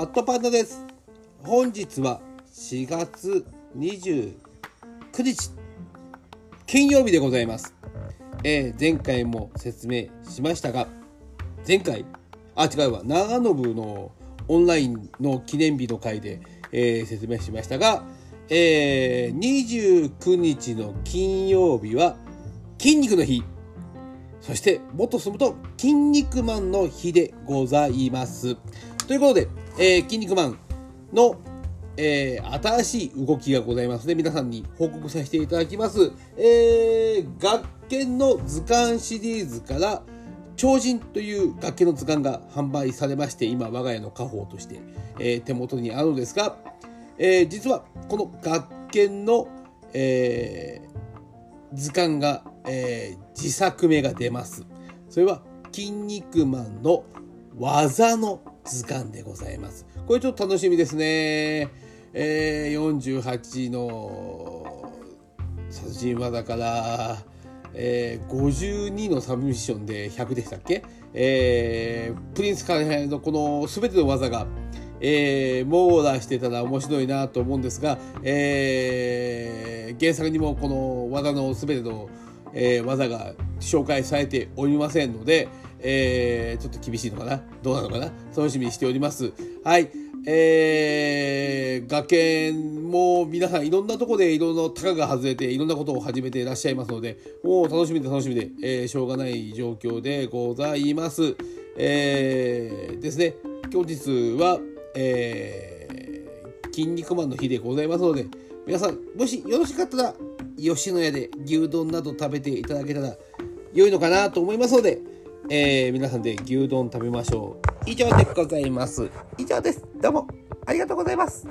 マットパンダです。本日は4月29日金曜日でございます、えー前回も説明しましたが前回あ違うわ長信のオンラインの記念日の回で、えー説明しましたが、えー29日の金曜日は筋肉の日。そしてもっと進むと「筋肉マンの日」でございます。ということで、えー、筋肉マンの、えー新しい動きがございますので皆さんに報告させていただきます。えー、学研の図鑑シリーズから超人という学研の図鑑が販売されまして今我が家の家宝として、えー手元にあるのですが、えー実はこの学研の、えー図鑑が、え自作目が出ます。それは、筋肉マンの技の図鑑でございます。これちょっと楽しみですね。えー48の殺人技から、えー52のサブミッションで100でしたっけ、えープリンスカレーのこの全ての技が、えー網羅してたら面白いなと思うんですが、えー原作にもこの技の全ての、えー技が紹介されておりませんので、えーちょっと厳しいのかな？どうなのかな？楽しみにしております。はい。えー、学研も皆さんいろんなとこでいろんなタカが外れていろんなことを始めていらっしゃいますので、もう楽しみで楽しみで、えーしょうがない状況でございます。えーですね、本日は、えー、筋肉マンの日でございますので、皆さん、もしよろしかったら、吉野家で牛丼など食べていただけたら良いのかなと思いますので、えー皆さんで牛丼食べましょう。以上でございます。以上です。どうもありがとうございます。